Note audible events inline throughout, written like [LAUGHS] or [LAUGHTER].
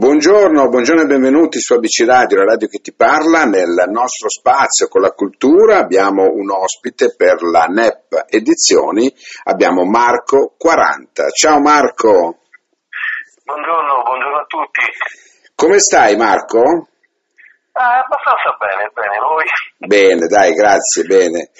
Buongiorno, buongiorno e benvenuti su ABC Radio, la radio che ti parla. Nel nostro spazio con la cultura abbiamo un ospite per la NEP Edizioni, abbiamo Marco 40. Ciao Marco. Buongiorno, buongiorno a tutti. Come stai Marco? Ah, abbastanza bene, bene, voi? Bene, dai, grazie, bene.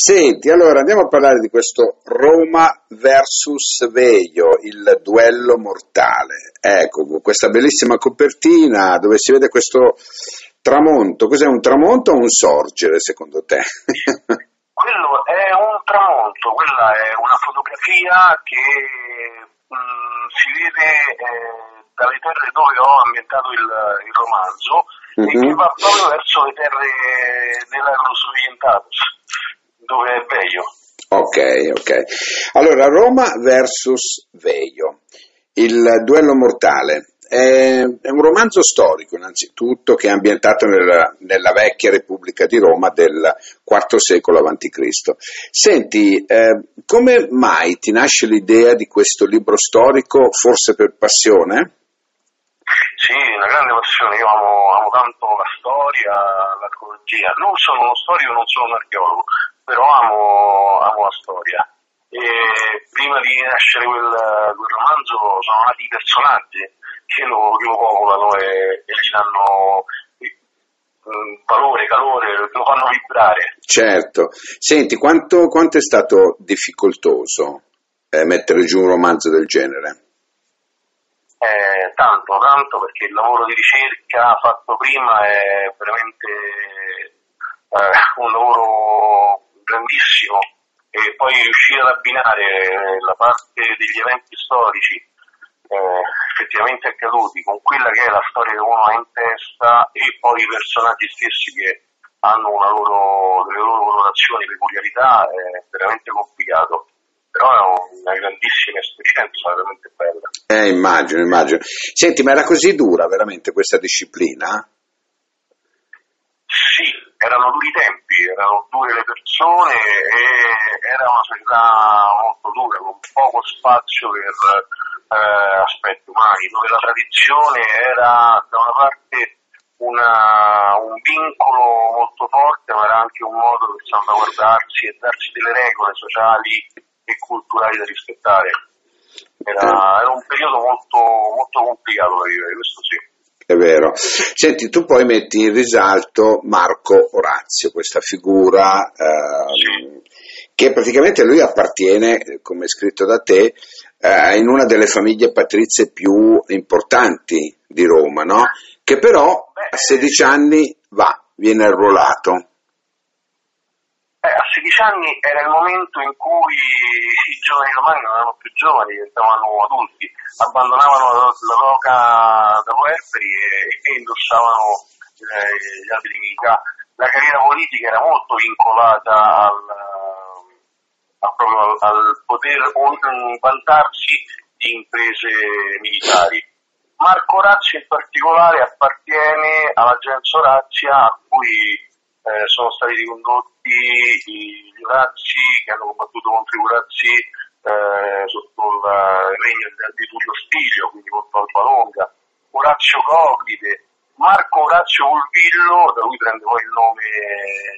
Senti, allora andiamo a parlare di questo Roma versus Veio, il duello mortale. Ecco, questa bellissima copertina dove si vede questo tramonto. Cos'è un tramonto o un sorgere secondo te? [LAUGHS] Quello è un tramonto, quella è una fotografia che mh, mm, si vede eh, dalle terre dove ho ambientato il, il romanzo mm-hmm. e che mhm. va proprio verso le terre della Orientatus dove è Veio. Ok, ok. Allora, Roma versus Veio, il duello mortale. È, un romanzo storico, innanzitutto, che è ambientato nella, nella vecchia Repubblica di Roma del IV secolo a.C. Senti, eh, come mai ti nasce l'idea di questo libro storico, forse per passione? Sì, una grande passione, io amo, amo tanto la storia, l'archeologia. Non sono uno storico, non sono un archeologo, però amo, amo la storia. E prima di nascere quel, quel, romanzo sono nati i personaggi che lo, che lo popolano e, e, gli danno valore, calore, lo fanno vibrare. Certo. Senti, quanto, quanto è stato difficoltoso eh, mettere giù un romanzo del genere? Eh, tanto, tanto perché il lavoro di ricerca fatto prima è veramente eh, un lavoro grandissimo e poi riuscire ad abbinare la parte degli eventi storici eh, effettivamente accaduti con quella che è la storia che uno ha in testa e poi i personaggi stessi che hanno loro, delle loro colorazioni, peculiarità è veramente complicato però è una grandissima esperienza, veramente bella. Eh, immagino, immagino. Senti, ma era così dura veramente questa disciplina? Erano duri tempi, erano dure le persone e era una società molto dura, con poco spazio per eh, aspetti umani, dove la tradizione era da una parte una, un vincolo molto forte, ma era anche un modo per salvaguardarsi e darsi delle regole sociali e culturali da rispettare. Era, era un periodo molto, molto complicato da vivere, questo sì è vero. Senti, tu poi metti in risalto Marco Orazio, questa figura eh, che praticamente lui appartiene, come è scritto da te, eh, in una delle famiglie patrizie più importanti di Roma, no? che però a 16 anni va, viene arruolato. Eh, a 16 anni era il momento in cui i giovani romani non erano più giovani, diventavano adulti, abbandonavano la, loca da puerperi e, e indossavano eh, gli abiti militari. La carriera politica era molto vincolata al, al, al, poter vantarsi di imprese militari. Marco Orazio in particolare appartiene alla gens a cui eh, sono stati ricondotti i Giurazzi che hanno combattuto contro i Curazzi eh, sotto il regno di Tullio Stilio, quindi contro Alba Longa, Orazio Coglide, Marco Orazio Volvillo, da cui prende poi il nome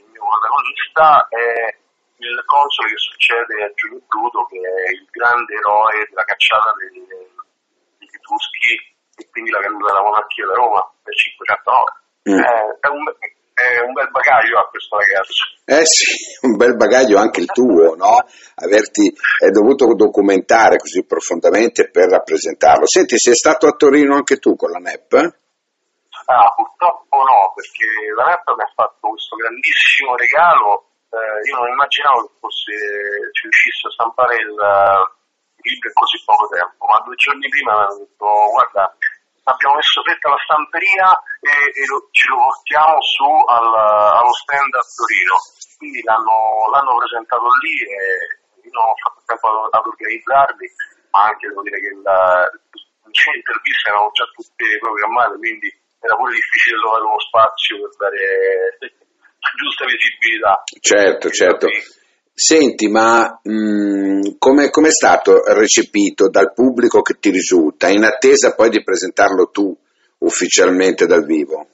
il mio protagonista, è il console che succede a Giulio Bruto, che è il grande eroe della cacciata degli, degli Etruschi e quindi la caduta della monarchia da Roma nel 509. Mm. Eh, è un, eh, un bel bagaglio a questo ragazzo. Eh sì, un bel bagaglio anche il tuo, no? Averti eh, dovuto documentare così profondamente per rappresentarlo. Senti, sei stato a Torino anche tu con la NEP? Ah, purtroppo no, perché la NEP mi ha fatto questo grandissimo regalo. Eh, io non immaginavo che fosse, ci riuscisse a stampare il, il libro in così poco tempo, ma due giorni prima mi hanno detto guarda abbiamo messo fretta alla stamperia e, e lo, ce lo portiamo su al, allo stand a Torino. Quindi l'hanno, l'hanno presentato lì e io non ho fatto tempo ad, ad organizzarli, ma anche devo dire che la, le interviste erano già tutte programmate, quindi era pure difficile trovare uno spazio per dare la giusta visibilità. Certo, certo. Senti, ma mh, come è stato recepito dal pubblico che ti risulta, in attesa poi di presentarlo tu ufficialmente dal vivo.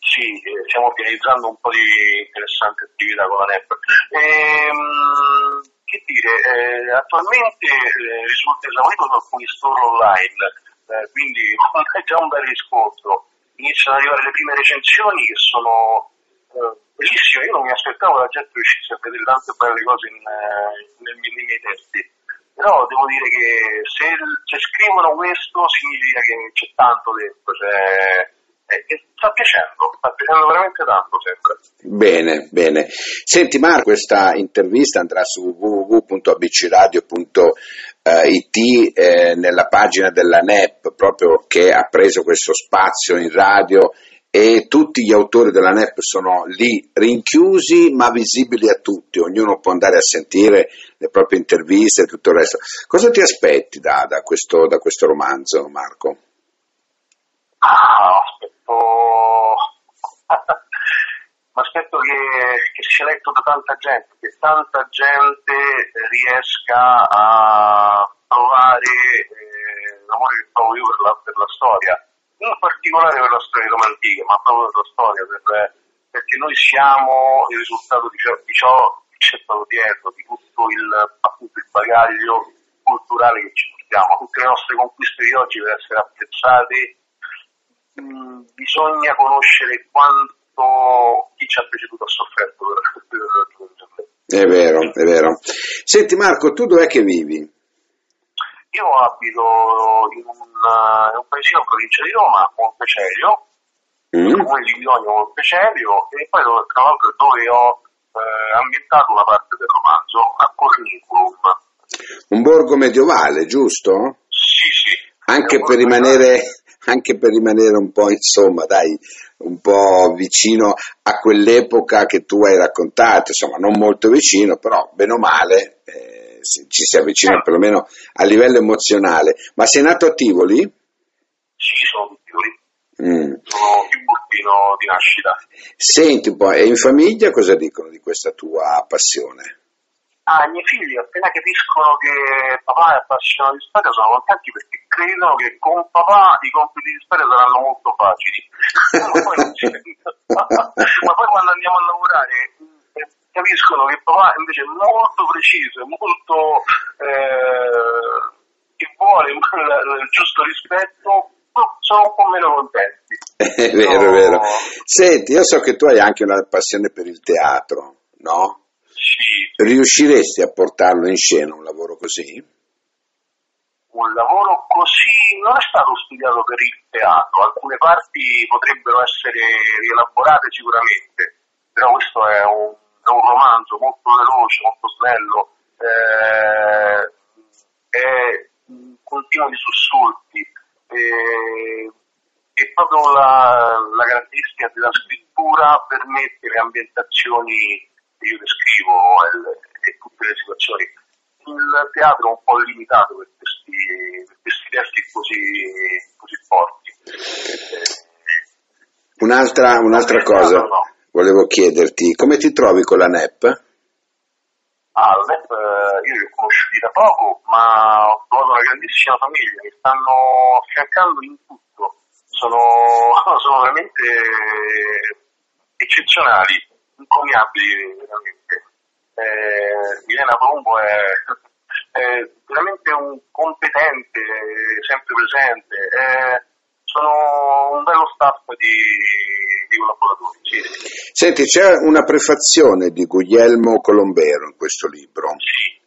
Sì, eh, stiamo organizzando un po' di interessanti attività con la NEP. Ehm, che dire, eh, attualmente eh, risulta esaurito su alcuni store online, eh, quindi [LAUGHS] è già un bel riscontro. Iniziano ad arrivare le prime recensioni che sono eh, bellissime, io non mi aspettavo la gente riuscisse a vedere tante belle cose in, eh, nel, nei miei testi. Però devo dire che se, se scrivono questo significa che c'è tanto dentro, cioè, e, e sta piacendo, sta piacendo veramente tanto sempre. Bene, bene. Senti Marco, questa intervista andrà su www.abcradio.it eh, nella pagina della NEP, proprio che ha preso questo spazio in radio e tutti gli autori della NEP sono lì rinchiusi ma visibili a tutti, ognuno può andare a sentire le proprie interviste e tutto il resto. Cosa ti aspetti da, da, questo, da questo romanzo, Marco? Ah, aspetto... [LAUGHS] Aspetto che, che, sia letto da tanta gente, che tanta gente riesca a trovare eh, l'amore che provo io per la, per la, storia, in particolare per la storia romantica, ma proprio per la storia, per, perché noi siamo il risultato di ciò, di ciò che c'è stato dietro, di tutto il, appunto, il bagaglio culturale che ci portiamo, tutte le nostre conquiste di oggi per essere apprezzate Mm, bisogna conoscere quanto chi ci ha preceduto ha sofferto per raggiungerle. È vero, è vero. Senti Marco, tu dov'è che vivi? Io abito in un, in un paesino in provincia di Roma, Montecelio, mm. comune di Milionio Montecelio, e poi tra l'altro dove ho eh, ambientato una parte del romanzo, a Corniculum. Un borgo medievale, giusto? Sì, sì. Anche per rimanere anche per rimanere un po', insomma, dai, un po' vicino a quell'epoca che tu hai raccontato, insomma, non molto vicino, però bene o male eh, ci si avvicina perlomeno a livello emozionale. Ma sei nato a Tivoli? Sì, sono di Tivoli. Mm. Sono tiburtino di nascita. Senti un po', e in famiglia cosa dicono di questa tua passione? Ah, i miei figli appena capiscono che papà è appassionato di storia sono contenti perché credono che con papà i compiti di storia saranno molto facili. [LAUGHS] ma, poi [LAUGHS] ma, poi quando andiamo a lavorare eh, capiscono che papà invece è molto preciso, è molto eh, che vuole [LAUGHS] il, giusto rispetto sono un po' meno contenti. [LAUGHS] È vero, è vero. Senti, io so che tu hai anche una passione per il teatro, no? Riusciresti a portarlo in scena un lavoro così? Un lavoro così non è stato studiato per il teatro, alcune parti potrebbero essere rielaborate sicuramente, però questo è un, è un romanzo molto veloce, molto snello, eh, è continuo di sussulti, eh, e proprio la, la caratteristica della scrittura permette le ambientazioni io descrivo e, e tutte le situazioni. Il teatro è un po' limitato per questi, per questi testi così, così forti. Un'altra, un'altra cosa no. Volevo chiederti, come ti trovi con la NEP? Ah, la NEP io li ho conosciuti da poco, ma ho trovato una grandissima famiglia, mi stanno affiancando in tutto, sono, [LAUGHS] sono veramente eccezionali incommiabili veramente. Eh, Milena Pombo è, [LAUGHS] è, veramente un competente, sempre presente, eh, sono un bello staff di. Senti, c'è una prefazione di Guglielmo Colombero in questo libro. Sì.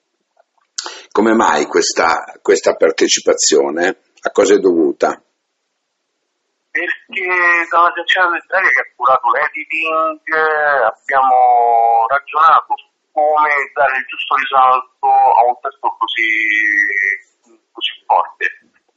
Come mai questa, questa partecipazione? A cosa è dovuta? perché dall'agenzia letteraria che ha curato l'editing abbiamo ragionato su come dare il giusto risalto a un testo così, così forte.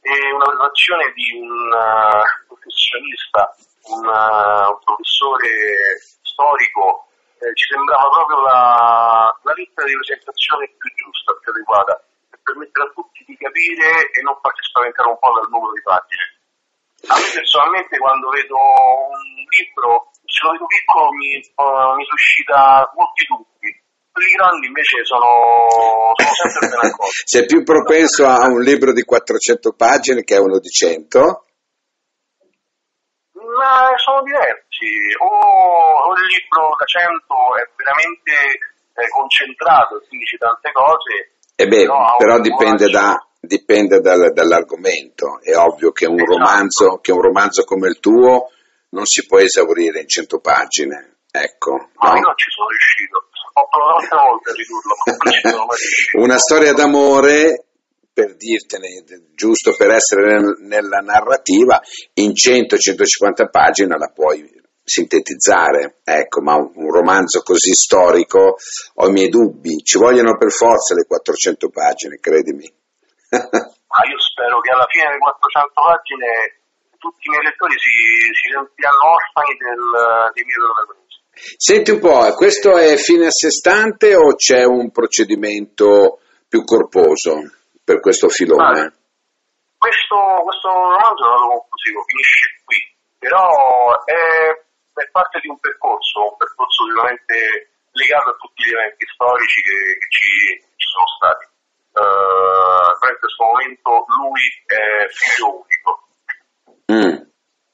E una relazione di un uh, professionista, un, uh, un, professore storico, eh, ci sembrava proprio la, la lista di presentazione più giusta, più adeguata, per permettere a tutti di capire e non farci spaventare un po' dal numero di pagine. A me personalmente quando vedo un libro, se lo vedo piccolo mi, uh, mi suscita molti dubbi. Quelli grandi invece sono, sono sempre ben accolti. [LAUGHS] Sei più propenso a un libro di 400 pagine che a uno di 100? Ma sono diversi, o, il libro da 100 è veramente eh, concentrato e quindi c'è tante cose. E beh, no, però dipende, da, dipende dal, dall'argomento, è ovvio che un, esatto. romanzo, che un romanzo come il tuo non si può esaurire in 100 pagine, ecco. Ma no? io non ci sono riuscito, ho provato tante volte a ridurlo, ma non ci sono mai [LAUGHS] riuscito. Una storia d'amore per dirtene, giusto per essere nella narrativa, in 100-150 pagine la puoi sintetizzare, ecco, ma un romanzo così storico ho i miei dubbi, ci vogliono per forza le 400 pagine, credimi. [LAUGHS] ma io spero che alla fine delle 400 pagine tutti i miei lettori si, si sentiranno orfani del, dei miei protagonisti. Senti un po', questo è fine a sé stante o c'è un procedimento più corposo? Per questo filone? Ah, questo, questo romanzo è conclusivo, finisce qui, però è, è, parte di un percorso, un percorso sicuramente legato a tutti gli eventi storici che, che ci, ci, sono stati. Uh, in questo momento lui è figlio unico. Mm.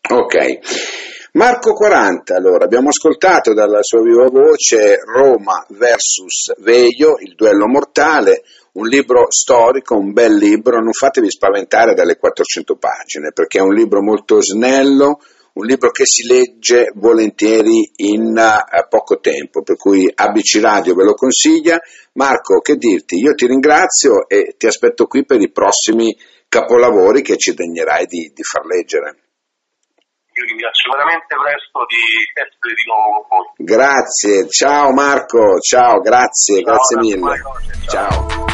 Ok. Marco 40, allora, abbiamo ascoltato dalla sua viva voce Roma versus Veio, il duello mortale, un libro storico, un bel libro, non fatevi spaventare dalle 400 pagine, perché è un libro molto snello, un libro che si legge volentieri in uh, poco tempo, per cui ABC Radio ve lo consiglia. Marco, che dirti? Io ti ringrazio e ti aspetto qui per i prossimi capolavori che ci degnerai di, di far leggere. Io ringrazio veramente presto di essere di nuovo con voi. Grazie, ciao Marco, ciao, grazie, ciao, grazie mille. ciao. ciao.